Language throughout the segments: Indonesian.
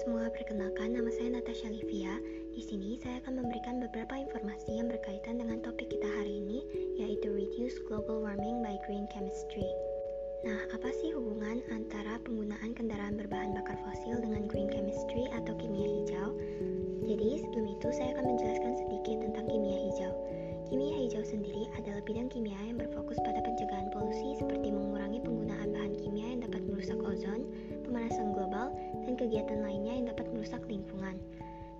semua, perkenalkan nama saya Natasha Livia. Di sini saya akan memberikan beberapa informasi yang berkaitan dengan topik kita hari ini, yaitu Reduce Global Warming by Green Chemistry. Nah, apa sih hubungan antara penggunaan kendaraan berbahan bakar fosil dengan green chemistry atau kimia hijau? Jadi, sebelum itu saya akan menjelaskan sedikit tentang kimia hijau. Kimia hijau sendiri adalah bidang kimia yang berfokus pada pencegahan kegiatan lainnya yang dapat merusak lingkungan.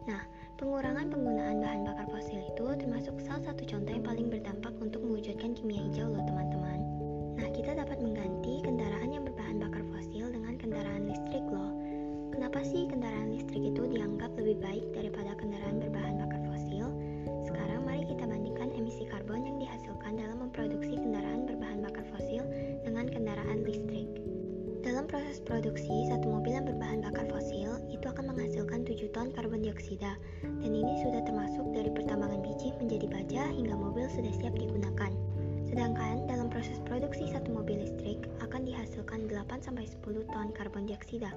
Nah, pengurangan penggunaan bahan bakar fosil itu termasuk produksi, satu mobil yang berbahan bakar fosil itu akan menghasilkan 7 ton karbon dioksida, dan ini sudah termasuk dari pertambangan biji menjadi baja hingga mobil sudah siap digunakan. Sedangkan dalam proses produksi satu mobil listrik akan dihasilkan 8-10 ton karbon dioksida.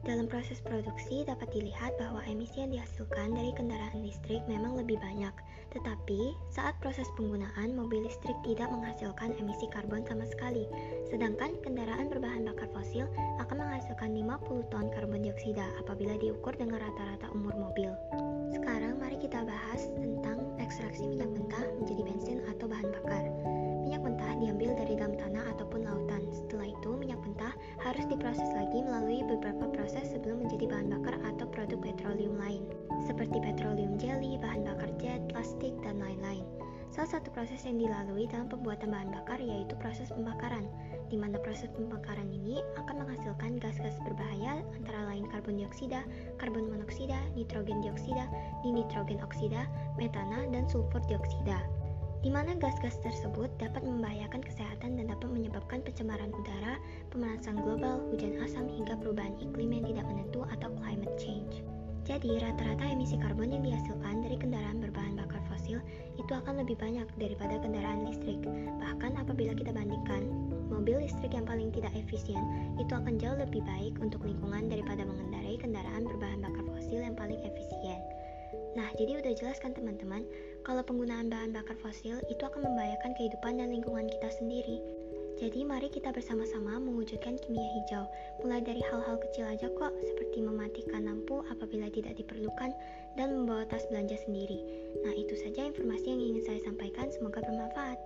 Dalam proses produksi dapat dilihat bahwa emisi yang dihasilkan dari kendaraan listrik memang lebih banyak, tetapi saat proses penggunaan mobil listrik tidak menghasilkan emisi karbon sama sekali, sedangkan kendaraan berbahan bakar fosil akan menghasilkan 50 ton karbon dioksida apabila diukur dengan rata-rata umur mobil. Sekarang mari kita bahas tentang ekstraksi minyak lagi melalui beberapa proses sebelum menjadi bahan bakar atau produk petroleum lain, seperti petroleum jelly, bahan bakar jet, plastik, dan lain-lain. Salah satu proses yang dilalui dalam pembuatan bahan bakar yaitu proses pembakaran, di mana proses pembakaran ini akan menghasilkan gas-gas berbahaya antara lain karbon dioksida, karbon monoksida, nitrogen dioksida, dinitrogen oksida, metana, dan sulfur dioksida. Di mana gas-gas tersebut dapat membahayakan kesehatan dan dapat menyebabkan pencemaran udara, pemanasan global, hujan asam, hingga perubahan iklim yang tidak menentu atau climate change. Jadi, rata-rata emisi karbon yang dihasilkan dari kendaraan berbahan bakar fosil itu akan lebih banyak daripada kendaraan listrik. Bahkan apabila kita bandingkan, mobil listrik yang paling tidak efisien itu akan jauh lebih baik untuk lingkungan daripada mengendarai kendaraan berbahan bakar fosil yang paling efisien. Nah, jadi udah jelas kan teman-teman, kalau penggunaan bahan bakar fosil itu akan membahayakan kehidupan dan lingkungan kita sendiri. Jadi mari kita bersama-sama mewujudkan kimia hijau, mulai dari hal-hal kecil aja kok, seperti mematikan lampu apabila tidak diperlukan dan membawa tas belanja sendiri. Nah, itu saja informasi yang ingin saya sampaikan, semoga bermanfaat.